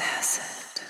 Assassin.